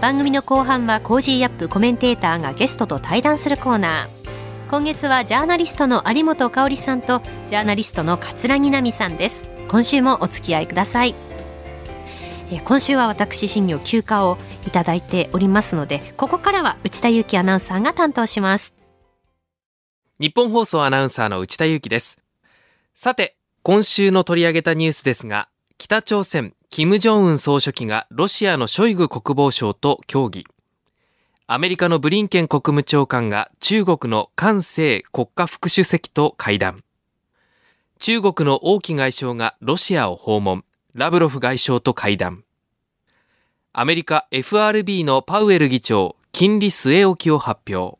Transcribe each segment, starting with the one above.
番組の後半は Cozy up コメンテーターがゲストと対談するコーナー。今月はジャーナリストの有本香さんとジャーナリストの葛城奈海さんです。今週もお付き合いください。今週は私新行休暇をいただいておりますのでここからは内田雄基アナウンサーが担当します。ニッポン放送アナウンサーの内田雄基です。さて今週の取り上げたニュースですが北朝鮮金正恩総書記がロシアのショイグ国防相と協議。アメリカのブリンケン国務長官が中国の韓正国家副主席と会談。中国の王毅外相がロシアを訪問。ラブロフ外相と会談。アメリカ FRB のパウエル議長、金利据え置きを発表。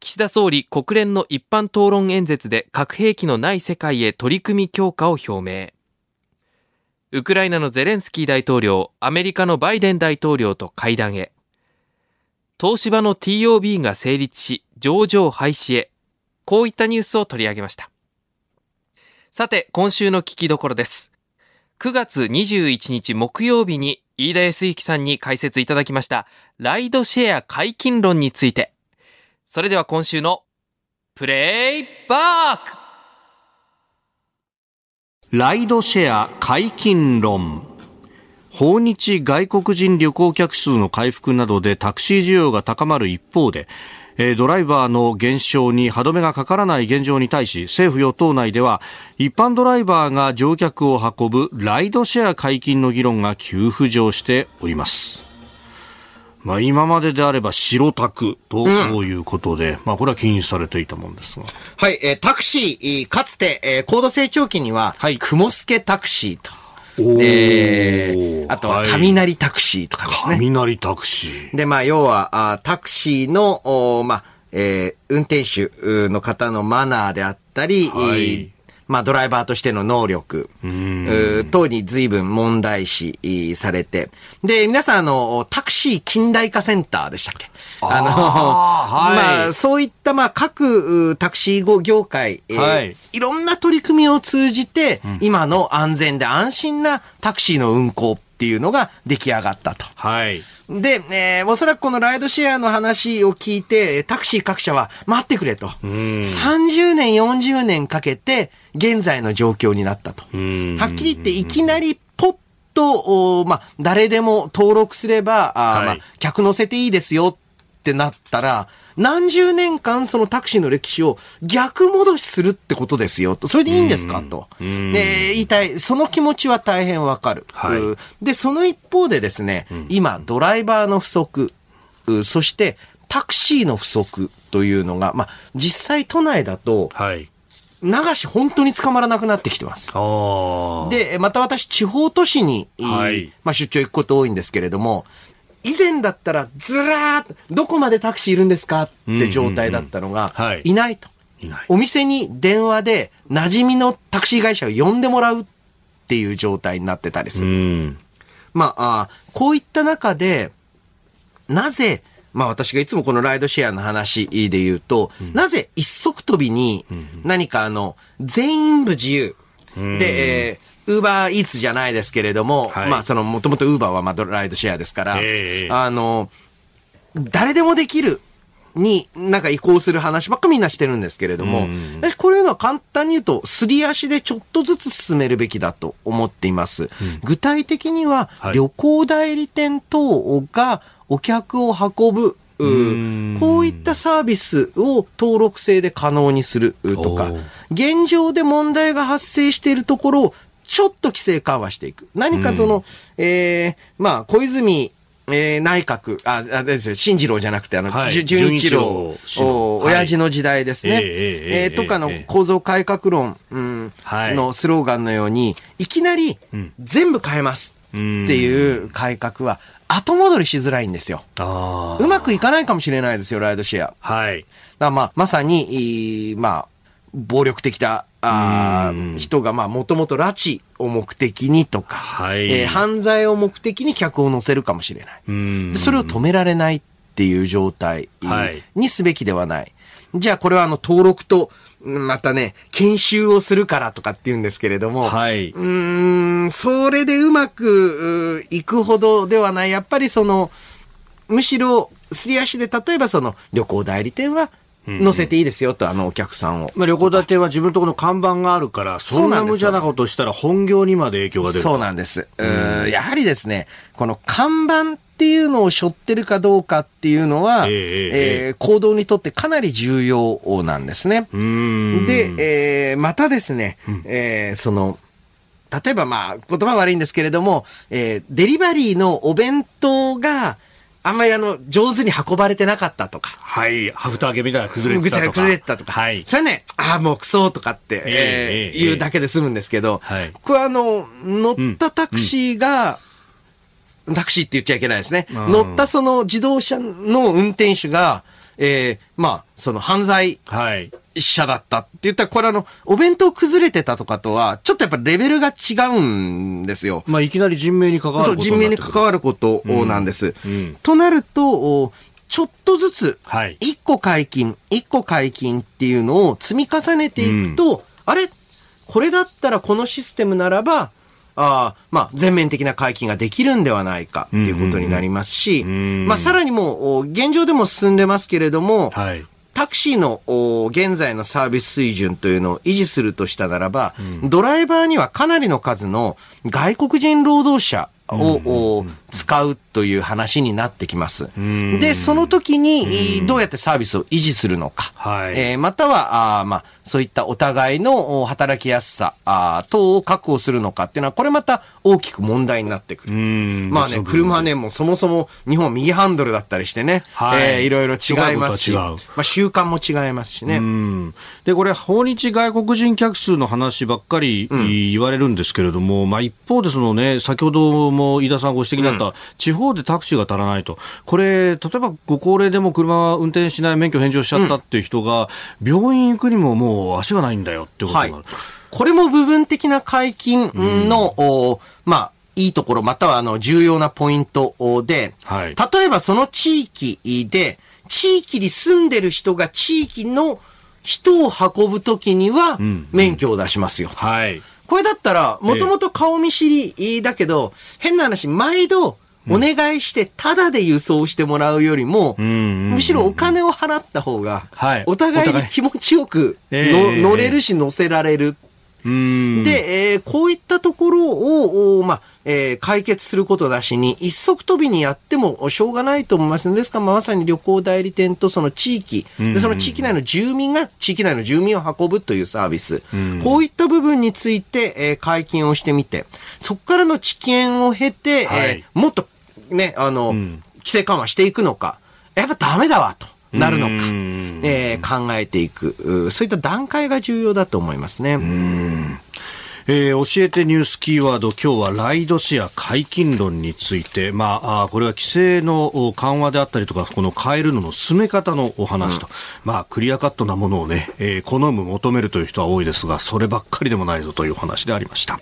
岸田総理国連の一般討論演説で核兵器のない世界へ取り組み強化を表明。ウクライナのゼレンスキー大統領、アメリカのバイデン大統領と会談へ。東芝の TOB が成立し、上場廃止へ。こういったニュースを取り上げました。さて、今週の聞きどころです。9月21日木曜日に飯田康之さんに解説いただきました、ライドシェア解禁論について。それでは今週のプレイバックライドシェア解禁論。訪日外国人旅行客数の回復などでタクシー需要が高まる一方でドライバーの減少に歯止めがかからない現状に対し政府与党内では一般ドライバーが乗客を運ぶライドシェア解禁の議論が急浮上しております。まあ、今までであれば白タクということで、うん、まあ、これは禁止されていたもんですが。はい、えー、タクシー、かつて、えー、高度成長期には、はい、雲助タクシーと。えー、あとは雷タクシーとかですね。雷タクシー。で、まあ、要は、あタクシーの、おまあ、えー、運転手の方のマナーであったり、はい、まあ、ドライバーとしての能力、等に随分問題視されて。で、皆さん、あの、タクシー近代化センターでしたっけ？あの、はい、まあ、そういった、まあ、各タクシー業界、えー、はい、いろんな取り組みを通じて、うん、今の安全で安心なタクシーの運行っていうのが出来上がったと。はい。で、えー、おそらくこのライドシェアの話を聞いて、タクシー各社は待ってくれと。30年、40年かけて、現在の状況になったと。はっきり言って、いきなりポッと、まあ、誰でも登録すれば、あはい、まあ、客乗せていいですよってなったら、何十年間そのタクシーの歴史を逆戻しするってことですよと。それでいいんですかと。で、言いたい。その気持ちは大変わかる、はい。で、その一方でですね、今、ドライバーの不足、そしてタクシーの不足というのが、まあ、実際都内だと、はい流し本当に捕まらなくなってきてます。で、また私、地方都市に、はい、まあ、出張行くこと多いんですけれども、以前だったらずらーっと、どこまでタクシーいるんですかって状態だったのが、いないと。お店に電話で馴染みのタクシー会社を呼んでもらうっていう状態になってたりする。まああ、こういった中で、なぜ、まあ私がいつもこのライドシェアの話で言うと、うん、なぜ一足飛びに何かあの、全員部自由。で、えー、ウーバーイーツじゃないですけれども、はい、まあその、もともとウーバーはまあライドシェアですから、えー、あの、誰でもできるになんか移行する話ばっかみんなしてるんですけれども、これいうのは簡単に言うと、すり足でちょっとずつ進めるべきだと思っています。うん、具体的には、旅行代理店等がお客を運ぶこういったサービスを登録制で可能にするとか、現状で問題が発生しているところをちょっと規制緩和していく。何かその、えー、まあ、小泉えー、内閣、あ、あですよ、新次郎じゃなくて、あの、はい、純一郎、お、親父の時代ですね。えー、えー、とかの構造改革論、うん、はい、のスローガンのように、いきなり、全部変えますっていう改革は、後戻りしづらいんですよ。あうまくいかないかもしれないですよ、ライドシェア。はい。らまあ、まさに、いいまあ、暴力的な、あー人が、まあ、もともと拉致を目的にとか、はいえー犯罪を目的に客を乗せるかもしれない。うんでそれを止められないっていう状態はいにすべきではない。じゃあこれはあの登録と、またね、研修をするからとかって言うんですけれども、はい。うーん、それでうまくういくほどではない。やっぱりその、むしろ、すり足で、例えばその、旅行代理店は、乗せていいですよと、あのお客さんを。まあ、旅行代理店は自分のところの看板があるから、そんな無茶なことしたら本業にまで影響が出る。そうなんです。うーんやはりですね、この看板っていうのを背負ってるかどうかっていうのは、えええー行動にとってかなり重要なんですね。うーん。で、えーまたですね、えーその、例えばまあ、言葉悪いんですけれども、えーデリバリーのお弁当があんまりあの、上手に運ばれてなかったとか。はい。ハフタ揚げみたいな崩れてたとか。崩れてたとか。はい。それね、ああ、もうクソとかって、えええーええ言うだけで済むんですけど、はいこれはあの、乗ったタクシーが、タクシーって言っちゃいけないですね。うん乗ったその自動車の運転手が、えーまあ、その犯罪はい。者だったって言ったら、これあの、お弁当崩れてたとかとは、ちょっとやっぱレベルが違うんですよ。まあ、いきなり人命に関わるそう、こと人命に関る。わることなんです。うんとなると、おちょっとずつ、はい。一個解禁、一個解禁っていうのを積み重ねていくと、あれ？これだったらこのシステムならば、ああまあ、全面的な解禁ができるんではないかっていうことになりますし、うんうんうんまあ、さらにもう、お現状でも進んでますけれども、はい。タクシーのお現在のサービス水準というのを維持するとしたならば、ドライバーにはかなりの数の外国人労働者を、お使うという話になってきます。んで、その時に、どうやってサービスを維持するのか。はいえーまたは、あーまあ、そういったお互いのお働きやすさ等を確保するのかっていうのは、これまた大きく問題になってくる。んまあね、車はね、もうそもそも日本は右ハンドルだったりしてね、はいえーいろいろ違いますし、まあ習慣も違いますしね。うんで、これ、訪日外国人客数の話ばっかり言われるんですけれども、まあ一方でそのね、先ほども飯田さんご指摘になった、地方でタクシーが足らないと。これ、例えばご高齢でも車運転しない免許返上しちゃったっていう人が、病院行くにももう足がないんだよってことはいになる。。これも部分的な解禁の、おまあ、いいところ、またはあの、重要なポイントおで、はい。例えばその地域で、地域に住んでる人が地域の人を運ぶときにはん、免許を出しますよ。はい。これだったら、もともと顔見知りだけど、変な話、毎度、お願いして、タダで輸送してもらうよりも、んうんうんむしろお金を払った方が、はい。お互いに気持ちよく乗れるし乗せられる。うん。で、えーこういったところを、おまあ、えー解決することなしに、一足飛びにやってもしょうがないと思います。ですから、まあまさに旅行代理店とその地域、で、その地域内の住民が地域内の住民を運ぶというサービス、こういった部分について、えー解禁をしてみて、そこからの知見を経て、はい。えーもっとね、あの、規制緩和していくのか、やっぱダメだわ、となるのか、うん。えー考えていく、うそういった段階が重要だと思いますね。えー教えてニュースキーワード今日はライドシェア解禁論について、まあ、あーこれは規制のお緩和であったりとかこの変えるのの進め方のお話と、まあ、クリアカットなものをね、えー好む求めるという人は多いですがそればっかりでもないぞというお話でありました。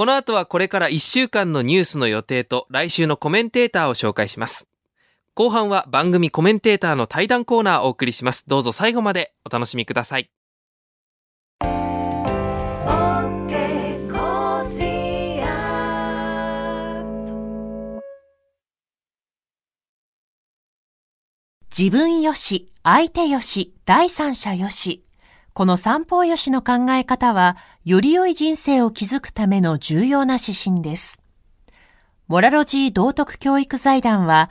この後はこれから1週間のニュースの予定と来週のコメンテーターを紹介します。後半は番組コメンテーターの対談コーナーをお送りします。どうぞ最後までお楽しみください。自分よし、相手よし、第三者よし。この三方よしの考え方は、より良い人生を築くための重要な指針です。モラロジー道徳教育財団は、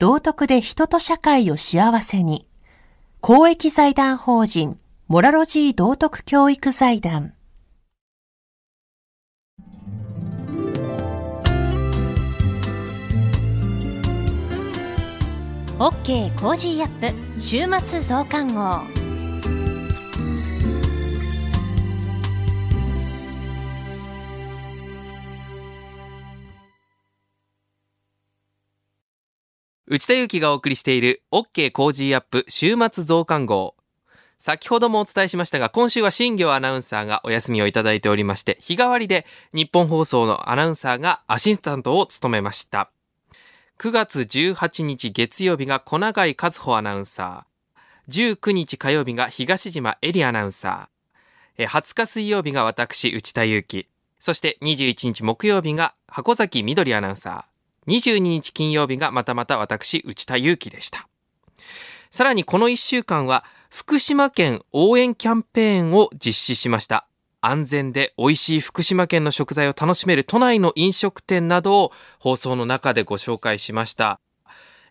道徳で人と社会を幸せに。公益財団法人モラロジー道徳教育財団。OK Cozy up 週末増刊号。内田雄基がお送りしている OK コージーアップ週末増刊号。先ほどもお伝えしましたが、今週は新行アナウンサーがお休みをいただいておりまして、日替わりでニッポン放送のアナウンサーがアシスタントを務めました。9月18日月曜日が小永井和穂アナウンサー。19日火曜日が東島エリアナウンサー。20日水曜日が私、内田祐樹。そして21日木曜日が箱崎みどりアナウンサー。22日金曜日がまたまた私、内田祐樹でした。さらにこの1週間は、福島県応援キャンペーンを実施しました。安全で美味しい福島県の食材を楽しめる都内の飲食店などを放送の中でご紹介しました。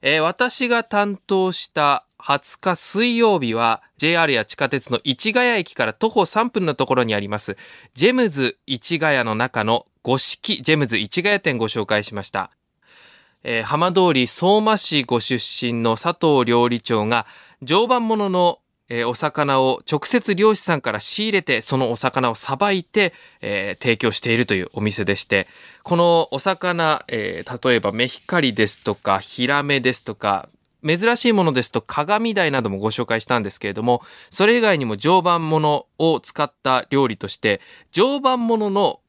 えー、私が担当した20日水曜日は JR や地下鉄の市ヶ谷駅から徒歩3分のところにありますジェムズ市ヶ谷の中の五色ジェムズ市ヶ谷店ご紹介しました。えー、浜通り相馬市ご出身の佐藤料理長が常磐もののえー、お魚を直接漁師さんから仕入れて、そのお魚をさばいて、えー、提供しているというお店でして、このお魚、え、例えばメヒカリですとか、ヒラメですとか、珍しいものですと鏡台などもご紹介したんですけれども、それ以外にも常磐ものを使った料理として、常磐ものの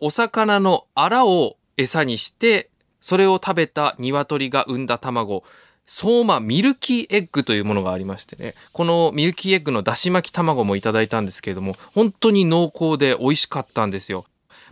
お魚のアラを餌にして、それを食べた鶏が産んだ卵、相馬ミルキーエッグというものがありましてね、このミルキーエッグのだし巻き卵もいただいたんですけれども、本当に濃厚で美味しかったんですよ。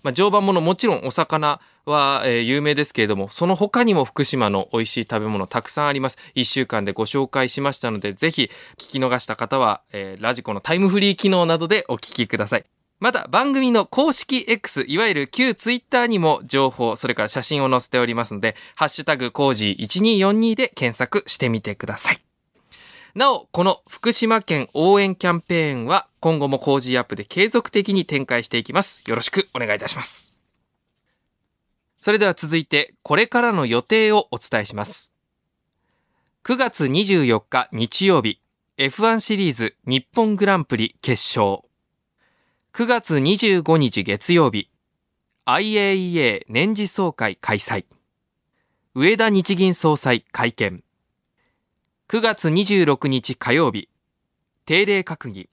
まあ、常磐ものもちろんお魚は、えー、有名ですけれども、その他にも福島の美味しい食べ物たくさんあります。一週間でご紹介しましたので、ぜひ聞き逃した方は、えー、ラジコのタイムフリー機能などでお聞きください。また番組の公式 X、いわゆる旧 Twitter にも情報、それから写真を載せておりますので、ハッシュタグコージー1242で検索してみてください。なお、この福島県応援キャンペーンは今後もコージアップで継続的に展開していきます。よろしくお願いいたします。それでは続いて、これからの予定をお伝えします。9月24日日曜日、F1 シリーズ日本グランプリ決勝。9月25日月曜日、IAEA 年次総会開催。上田日銀総裁会見。9月26日火曜日、定例閣議。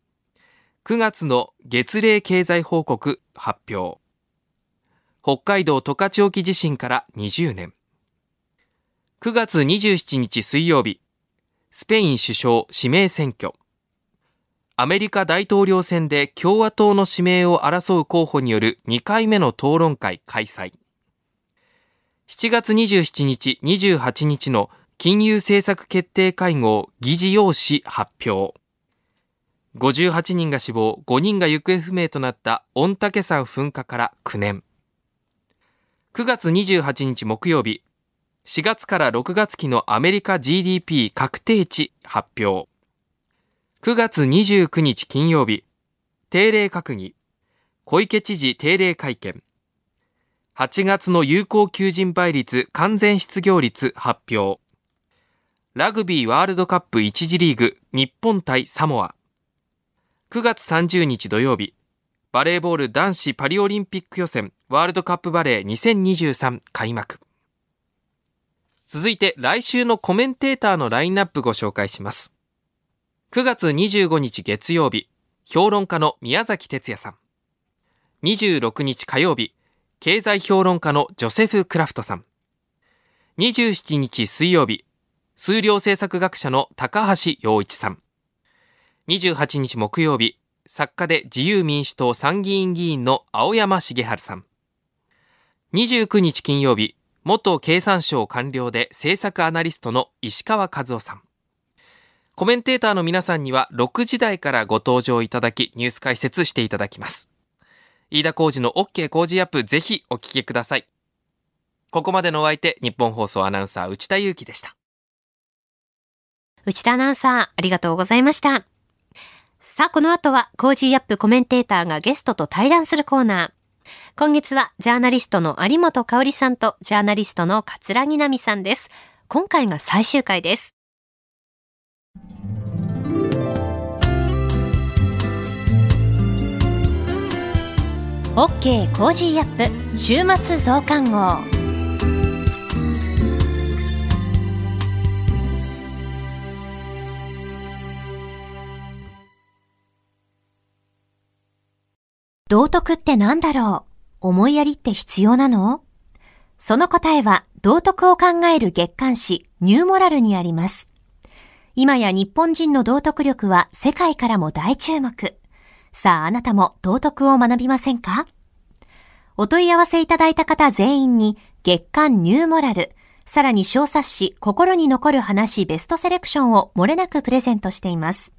9月の月例経済報告発表。北海道十勝沖地震から20年。9月27日水曜日、スペイン首相指名選挙。アメリカ大統領選で共和党の指名を争う候補による2回目の討論会開催。7月27日、28日の金融政策決定会合議事要旨発表。58人が死亡、5人が行方不明となった御嶽山噴火から9年。9月28日木曜日、4月から6月期のアメリカ GDP 確定値発表。9月29日金曜日、定例閣議、小池知事定例会見、8月の有効求人倍率完全失業率発表、ラグビーワールドカップ1次リーグ日本対サモア、9月30日土曜日、バレーボール男子パリオリンピック予選ワールドカップバレー2023開幕。続いて来週のコメンテーターのラインナップご紹介します。9月25日月曜日、評論家の宮崎哲也さん。26日火曜日、経済評論家のジョセフ・クラフトさん。27日水曜日、数量政策学者の高橋洋一さん。28日木曜日、作家で自由民主党参議院議員の青山茂春さん。29日金曜日、元経産省官僚で政策アナリストの石川和夫さん。コメンテーターの皆さんには6時台からご登場いただき、ニュース解説していただきます。飯田浩二の OK 工事アップぜひお聞きください。ここまでのお相手、日本放送アナウンサー内田祐樹でした。内田アナウンサー、ありがとうございました。さあ、この後は、 Cozy up コメンテーターがゲストと対談するコーナー。今月は、ジャーナリストの有本香さんと、ジャーナリストの葛城奈海さんです。今回が最終回です。OK コージーアップ週末増刊号道徳って何だろう？思いやりって必要なの？その答えは道徳を考える月刊誌ニューモラルにあります。今や日本人の道徳力は世界からも大注目。さああなたも道徳を学びませんか？お問い合わせいただいた方全員に月刊ニューモラル、さらに小冊子心に残る話ベストセレクションを漏れなくプレゼントしています。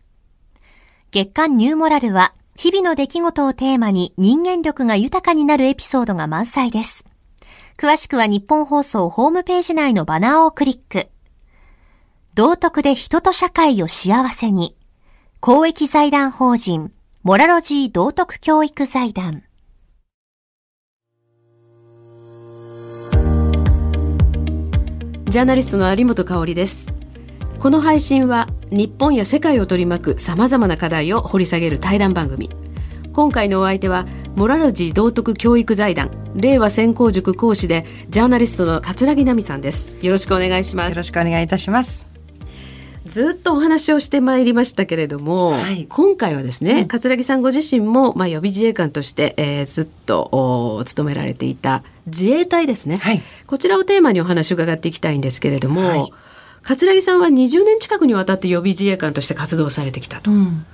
月刊ニューモラルは日々の出来事をテーマに人間力が豊かになるエピソードが満載です。詳しくは日本放送ホームページ内のバナーをクリック。道徳で人と社会を幸せに。公益財団法人モラロジー道徳教育財団。ジャーナリストの有本香里です。この配信は日本や世界を取り巻く様々な課題を掘り下げる対談番組。今回のお相手はモラロジー道徳教育財団令和専攻塾講師でジャーナリストの桂木奈美さんです。よろしくお願いします。よろしくお願いいたしますずっとお話をしてまいりましたけれども、はい、今回はですね、うん、桂木さんご自身も、まあ、予備自衛官として、えー、ずっと務められていた自衛隊ですね、はい、こちらをテーマにお話を伺っていきたいんですけれども、はい、桂木さんは20年近くにわたって予備自衛官として活動されてきたと。うん。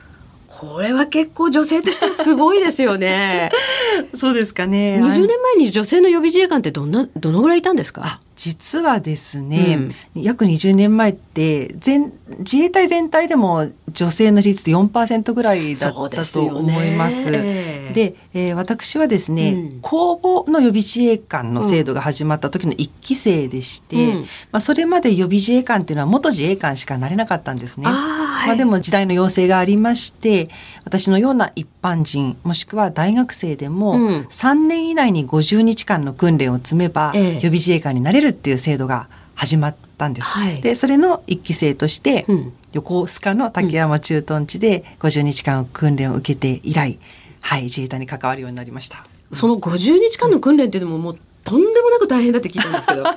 これは結構女性としてすごいですよね。そうですかね。20年前に女性の予備自衛官ってどんな、どのぐらいいたんですか？実はですね、うん、約20年前って全自衛隊全体でも女性の比率って4%ぐらいだったと思います。でで、えー、私はですね、うん、公募の予備自衛官の制度が始まった時の1期生でして、うん、まあ、それまで予備自衛官っていうのは元自衛官しかなれなかったんですね。あまあ、でも時代の要請がありまして私のような一般人もしくは大学生でも3年以内に50日間の訓練を積めば予備自衛官になれるるっていう制度が始まったんです。はい、でそれの一期生として、うん、横須賀の竹山駐屯地で50日間訓練を受けて以来、はい、自衛隊に関わるようになりました。その50日間の訓練っていうのももうとんでもなく大変だって聞いたんですけど。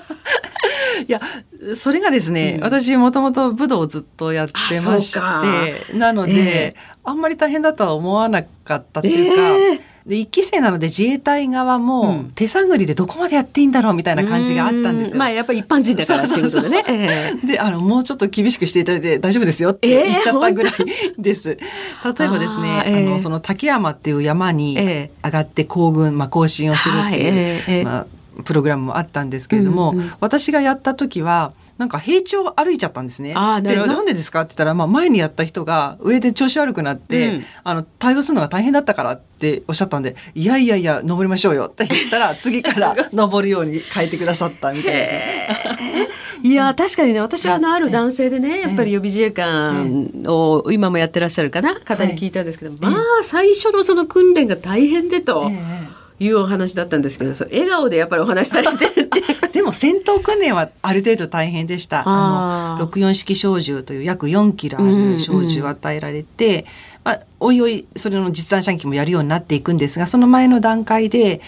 いやそれがですね、うん、私もともと武道をずっとやってましてなので、えー、あんまり大変だとは思わなかったっていうか。えーで一期生なので自衛隊側も手探りでどこまでやっていいんだろうみたいな感じがあったんですよ。まあやっぱり一般人だからっていうことでね。であのもうちょっと厳しくしていただいて大丈夫ですよって言っちゃったぐらいです。例えばですねあ、えー、あのその竹山っていう山に上がって行軍、まあ、行進をするっていう、えー、まあプログラムもあったんですけれども、うんうん、私がやった時はなんか平地を歩いちゃったんですね。あなるほど。なんでですかって言ったら、まあ、前にやった人が上で調子悪くなって、うん、あの対応するのが大変だったからっておっしゃったんでいやいやいや登りましょうよって言ったら 次から登るように変えてくださったみたいです。ね。いや確かにね私はあのある男性でねやっぱり予備自衛官を今もやってらっしゃるかな方に聞いたんですけど、まあ最初のその訓練が大変でと。いうお話だったんですけど、そう笑顔でやっぱりお話しされてる でも戦闘訓練はある程度大変でした。あの64式小銃という約4キロある小銃を与えられて、うんうん、まあ、おいおいそれの実弾射撃もやるようになっていくんですが、その前の段階で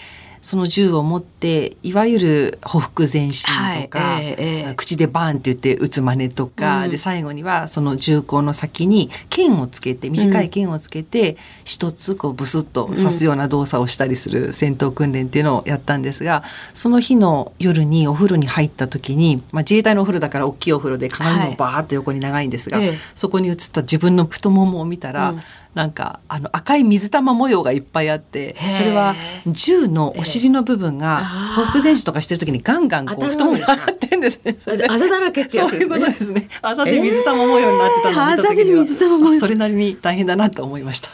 その銃を持っていわゆる匍匐前進とか、はいえーえー、口でバーンって言って撃つ真似とか、うん、で最後にはその銃口の先に剣をつけて短い剣をつけて一つこうブスッと刺すような動作をしたりする戦闘訓練っていうのをやったんですがその日の夜にお風呂に入った時に、まあ、自衛隊のお風呂だから大きいお風呂で鏡もバーッと横に長いんですが、はい、そこに映った自分の太ももを見たら、うんなんかあの赤い水玉模様がいっぱいあってそれは銃のお尻の部分が、ほふ前進とかしてる時にガンガンこう太ももに上がってんですね。あざだらけってやつですね。そういうことですね。あざで水玉模様になってたのを見た時には、水玉模様それなりに大変だなと思いました。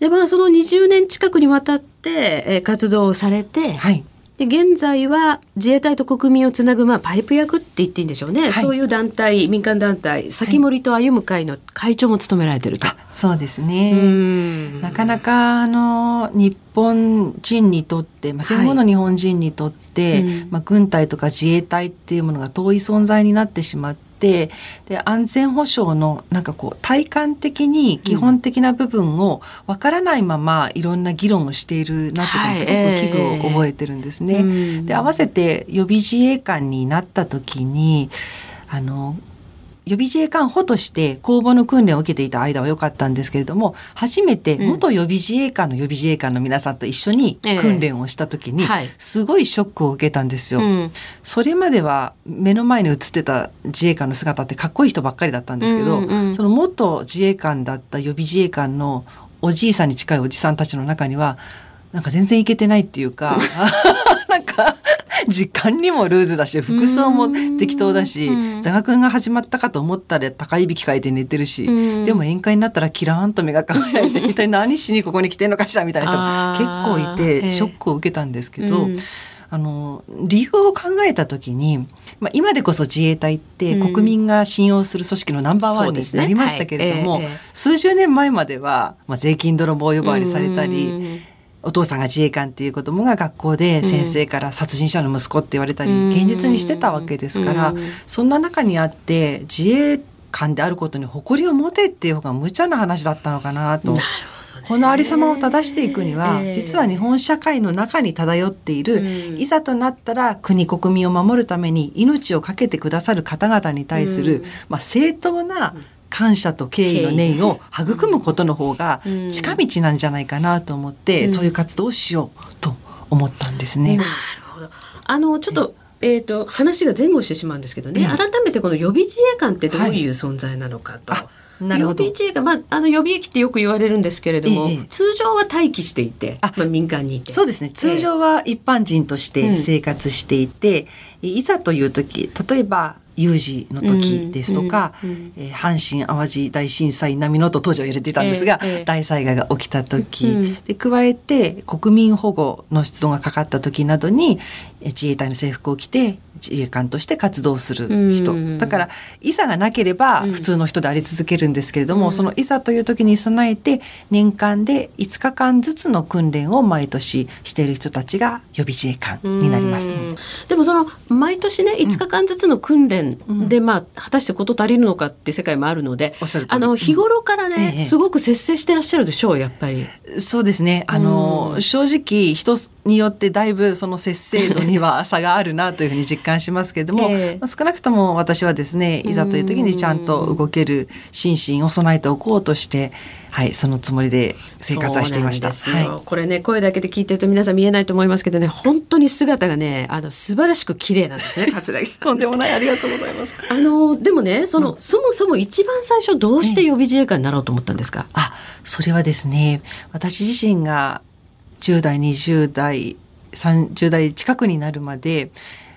でまあその20年近くにわたって、えー活動をされて、はい。で現在は自衛隊と国民をつなぐ、まあ、パイプ役って言っていいんでしょうね、はいそういう団体民間団体先森と歩む会の会長も務められてると。そうですうね。んなかなかあの日本人にとって、まあ、戦後の日本人にとって、うんまあ、軍隊とか自衛隊っていうものが遠い存在になってしまってで安全保障のなんかこう体感的に基本的な部分をわからないままいろんな議論をしているなっていうのにすごく危惧を覚えてるんですね。うんで合わせて予備自衛官になった時にあの予備自衛官補として公募の訓練を受けていた間は良かったんですけれども初めて元予備自衛官の予備自衛官の皆さんと一緒にええ訓練をした時にはい。すごいショックを受けたんですよ。うん。それまでは目の前に映ってた自衛官の姿ってかっこいい人ばっかりだったんですけど、その元自衛官だった予備自衛官のおじいさんに近いおじさんたちの中にはなんか全然いけてないっていうか なんか 時間にもルーズだし服装も適当だしうん。座学が始まったかと思ったら高いびきかいて寝てるし、うん。でも宴会になったらキラーンと目が輝いて一体何しにここに来てんのかしらみたいな人が結構いてショックを受けたんですけど。うん。あの理由を考えた時に、まあ、今でこそ自衛隊ってうん。国民が信用する組織のナンバーワンになりましたけれども、はいええええ。数十年前までは、まあ、税金泥棒呼ばわりされたり、うんお父さんが自衛官っていう子供が学校で先生から殺人者の息子って言われたり、うん。現実にしてたわけですから、うん。そんな中にあって自衛官であることに誇りを持てっていう方が無茶な話だったのかなと。このありさまを正していくには、ええ。実は日本社会の中に漂っている、うん。いざとなったら国国民を守るために命を懸けてくださる方々に対する、うん。まあ、正当な感謝と敬意の念を育むことの方がうん。近道なんじゃないかなと思って、うん。そういう活動をしようと思ったんですね。なるほど。あのちょっと、えっ、と話が前後してしまうんですけどね、ええ改めてこの予備自衛官ってどういう存在なのかと。あなるほど。予備自衛官、まあ、あの予備役ってよく言われるんですけれども、ええ通常は待機していて、あまあ、民間にいて。そうですね。通常は一般人としうんて生活していて、いざという時例えば有事の時ですとか、うんうんえー阪神・淡路大震災並みのと当時は言われていたんですが、ええええ大災害が起きた時、うん。で加えて国民保護の出動がかかった時などにえー自衛隊の制服を着て自衛官として活動する人、うん。だからいざがなければうん。普通の人であり続けるんですけれども、うん。そのいざという時に備えて年間で5日間ずつの訓練を毎年している人たちが予備自衛官になります。うん。でもその毎年ね5日間ずつの訓練で、まあ果たして事足りるのかって世界もあるのであの日頃からね、ええ。すごく節制してらっしゃるでしょうやっぱり。そうですね。あの、うん正直人によってだいぶその節制度には差があるなというふうに実感しますけれども、ええまあ少なくとも私はですね、いざという時にちゃんと動ける心身を備えておこうとして、はい、そのつもりで生活はしていました。はい。これね声だけで聞いてると皆さん見えないと思いますけどね本当に姿がねあの素晴らしく綺麗なんですね 桂木さん。とんでもないありがとうございます。あのでもねその、そもそも一番最初どうして予備自衛官になろうと思ったんですか、あ、それはですね、私自身が10代、20代、30代近くになるまで、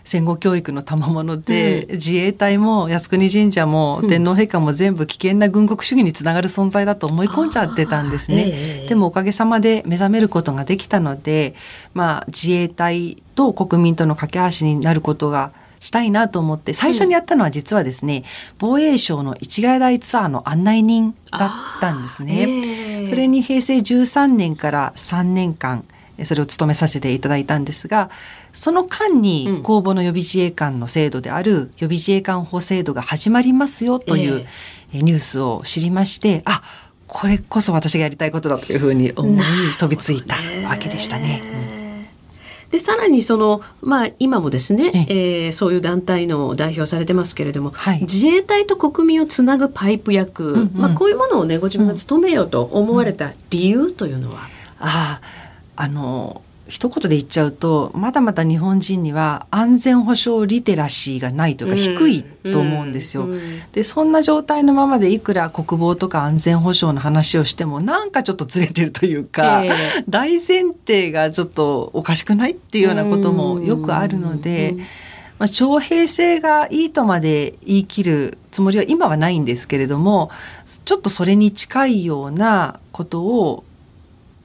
戦後教育の賜物で、自衛隊も靖国神社も天皇陛下も全部危険な軍国主義につながる存在だと思い込んじゃってたんですね。ええでもおかげさまで目覚めることができたので、まあ自衛隊と国民との架け橋になることがしたいなと思って、最初にやったのは実はですね、防衛省の一概大ツアーの案内人だったんですね。ええ。それに平成13年から3年間、えそれを務めさせていただいたんですが、その間うん。に公募の予備自衛官の制度である予備自衛官法制度が始まりますよというええ。ニュースを知りまして、あ、これこそ私がやりたいことだというふうに思い飛びついたわけでしたね。でさらにその、まあ、今もですね、ええ。ーそういう団体の代表されてますけれども、はい。自衛隊と国民をつなぐパイプ役、んうん。まあ、こういうものをねご自分が務めようと思われた理由というのは、ああ、あの、一言で言っちゃうとまだまだ日本人には安全保障リテラシーがないというか低いと思うんですよ。でそんな状態のままでいくら国防とか安全保障の話をしてもなんかちょっとずれてるというか、えー、大前提がちょっとおかしくないっていうようなこともよくあるので。まあ、徴兵制がいいとまで言い切るつもりは今はないんですけれどもちょっとそれに近いようなことを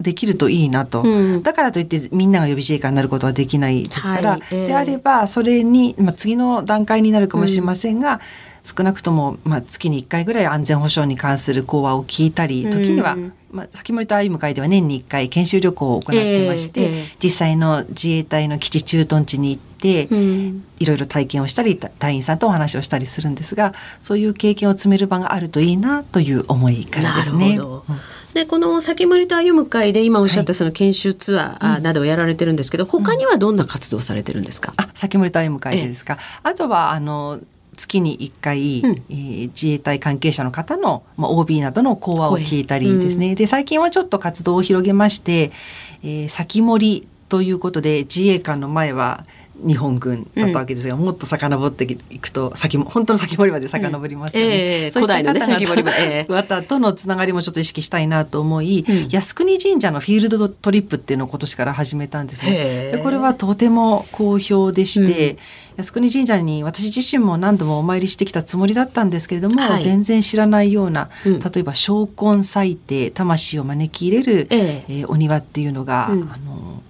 できるといいなと、うん、だからといってみんなが予備自衛官になることはできないですから、はい。えー、であればそれに、まあ、次の段階になるかもしれませんが、うん、少なくとも、まあ、月に1回ぐらい安全保障に関する講話を聞いたり時には、うん、まあ、先森と歩む会では年に1回研修旅行を行ってまして、えーえー、実際の自衛隊の基地駐屯地に行って、いろいろ体験をしたり隊員さんとお話をしたりするんですがそういう経験を積める場があるといいなという思いからですね。でこの先森と歩む会で今おっしゃったその研修ツアーなどをやられてるんですけど、はい、他にはどんな活動されてるんですか、うん、あ先森と歩む会でですか、あとはあの月に1回、うん、えー、自衛隊関係者の方の、まあ、OB などの講話を聞いたりですね、うん、で最近はちょっと活動を広げまして、えー、先森ということで自衛官の前は日本軍だったわけですが、うん、もっと遡っていくと先も本当の先堀まで遡りますよね。うん。えー、そういった方とのつながりもちょっと意識したいなと思い、うん、靖国神社のフィールドトリップっていうのを今年から始めたんですね。でこれはとても好評でして、靖国神社に私自身も何度もお参りしてきたつもりだったんですけれども、はい、全然知らないような、例えば昇魂祭帝魂を招き入れる、えー、えー、お庭っていうのが、あの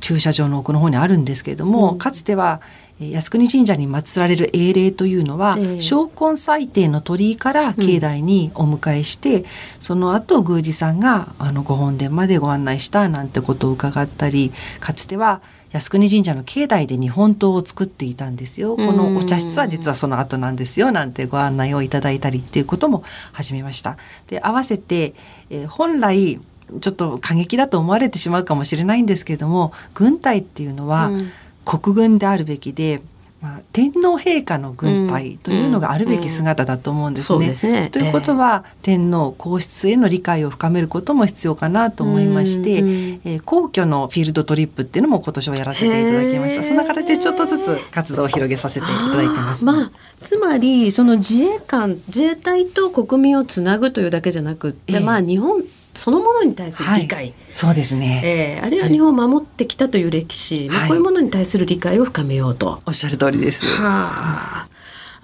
駐車場の奥の方にあるんですけれども、うん、かつては靖国神社に祀られる英霊というのは、昇魂祭帝の鳥居から境内にお迎えして、うん、その後宮司さんがあのご本殿までご案内したなんてことを伺ったりかつては靖国神社の境内で日本刀を作っていたんですよ。このお茶室は実はその後なんですよなんてご案内をいただいたりっていうことも始めました。で合わせて、えー、本来ちょっと過激だと思われてしまうかもしれないんですけれども軍隊っていうのは国軍であるべきで、まあ、天皇陛下の軍隊というのがあるべき姿だと思うんですね。うん。うん。すね。ということは、えー、天皇皇室への理解を深めることも必要かなと思いまして、うんうん、えー、皇居のフィールドトリップっていうのも今年はやらせていただきました。そんな形でちょっとずつ活動を広げさせていただいてます。まあ、つまりその自衛官自衛隊と国民をつなぐというだけじゃなくて、えー、まあ日本そのものに対する理解、はい、そうですね、えー、あるいは日本を守ってきたという歴史、はい、まあ、こういうものに対する理解を深めようと。おっしゃる通りです。はあ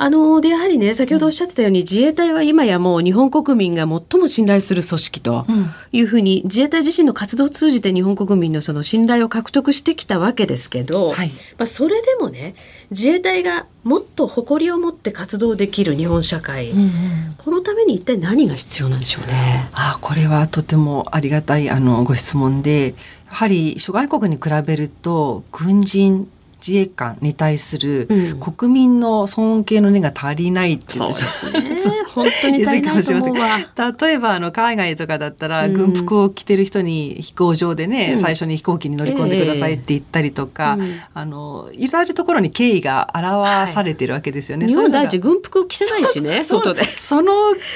あのでやはりね先ほどおっしゃってたように、自衛隊は今やもう日本国民が最も信頼する組織というふうに、自衛隊自身の活動を通じて日本国民のその信頼を獲得してきたわけですけど、はい、まあ、それでもね自衛隊がもっと誇りを持って活動できる日本社会、うんうん、このために一体何が必要なんでしょうね？あこれはとてもありがたいあのご質問でやはり諸外国に比べると軍人自衛官に対する国民の尊敬の念が足りないって言ってしまう、ね、本当に足りないと思うわ。例えばあの海外とかだったら、軍服を着てる人に飛行場でね、うん、最初に飛行機に乗り込んでくださいって言ったりとか、えー、あのいろいろところに敬意が表されてるわけですよね。はい、日本第一軍服を着せないしね外で。その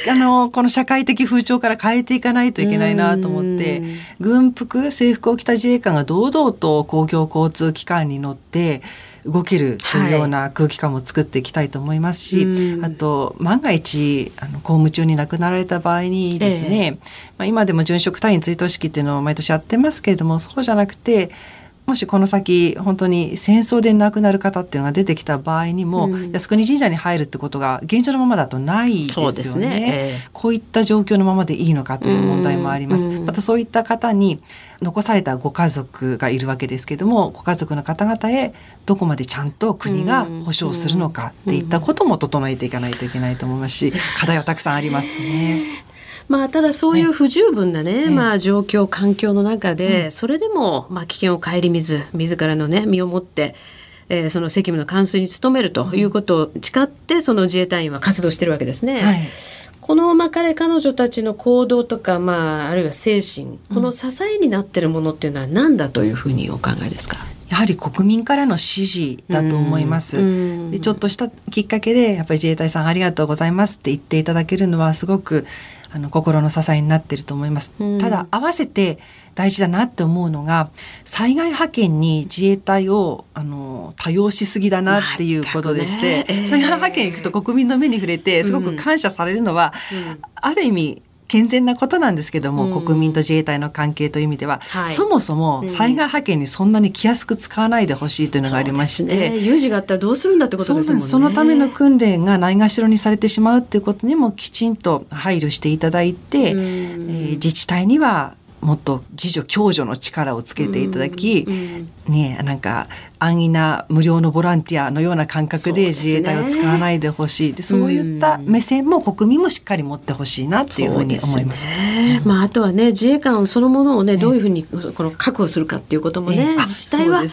あのこの社会的風潮から変えていかないといけないなと思って軍服制服を着た自衛官が堂々と公共交通機関に乗って動けるというような空気感も作っていきたいと思いますし、はい、あと万が一あの公務中に亡くなられた場合にですね、えー、まあ、今でも殉職隊員追悼式っていうのを毎年やってますけれどもそうじゃなくてもしこの先本当に戦争で亡くなる方っていうのが出てきた場合にも、うん、靖国神社に入るってことが現状のままだとないですよね。ねえー、こういった状況のままでいいのかという問題もあります。またそういった方に残されたご家族がいるわけですけどもご家族の方々へどこまでちゃんと国が保障するのかっていったことも整えていかないといけないと思いますし課題はたくさんありますね。まあ、ただそういう不十分なね、まあ、状況環境の中で、それでも、まあ、危険を顧みず自らのね身をもってえー、その責務の完遂に努めるということを誓ってその自衛隊員は活動してるわけですね。はい、この、まあ、彼彼女たちの行動とか、まあ、あるいは精神この支えになってるものっていうのは何だというふうにお考えですか、やはり国民からの支持だと思います。でちょっとしたきっかけでやっぱり自衛隊さんありがとうございますって言っていただけるのはすごくあの心の支えになっていると思います。ただ合わせて大事だなって思うのが災害派遣に自衛隊をあの多用しすぎだなっていうことでして、ね。えー、災害派遣行くと国民の目に触れてすごく感謝されるのは、うん、ある意味健全なことなんですけども、うん、国民と自衛隊の関係という意味では、はい、そもそも災害派遣にそんなに気安く使わないでほしいというのがありまして、ね、有事があったらどうするんだってことですもんね。そのための訓練がないがしろにされてしまうっていうことにもきちんと配慮していただいて、うん、えー、自治体にはもっと自助共助の力をつけていただき、うんうん、ねなんか安易な無料のボランティアのような感覚で自衛隊を使わないでほしい。で、そういった目線も国民もしっかり持ってほしいなっていうふうに思います。すね、まああとはね自衛官そのものをねどういうふうにこの確保するかっていうこともね、自治体は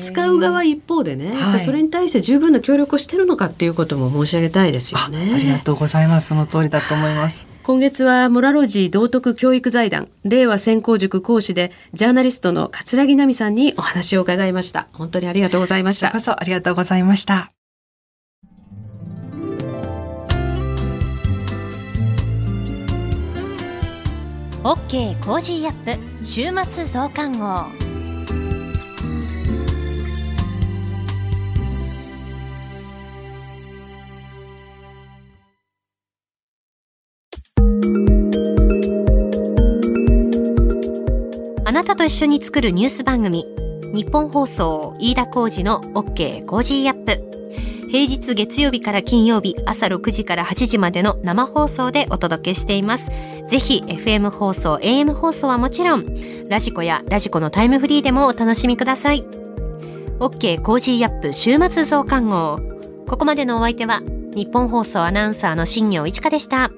使う側一方でね、はい、それに対して十分な協力をしてるのかっていうことも申し上げたいですよね。ありがとうございます。その通りだと思います。今月はモラロジー道徳教育財団令和専攻塾講師でジャーナリストの桂木奈美さんにお話を伺いました。本当にありがとうございました。こそありがとうございました。OK Cozy up 週末増刊号あなたと一緒に作るニュース番組ニッポン放送飯田浩司の OK コージーアップ平日月曜日から金曜日朝6時から8時までの生放送でお届けしています。ぜひ FM 放送、AM 放送はもちろん、 radiko や radiko のタイムフリーでもお楽しみください。OK コージーアップ週末増刊号。ここまでのお相手はニッポン放送アナウンサーの新行市佳でした。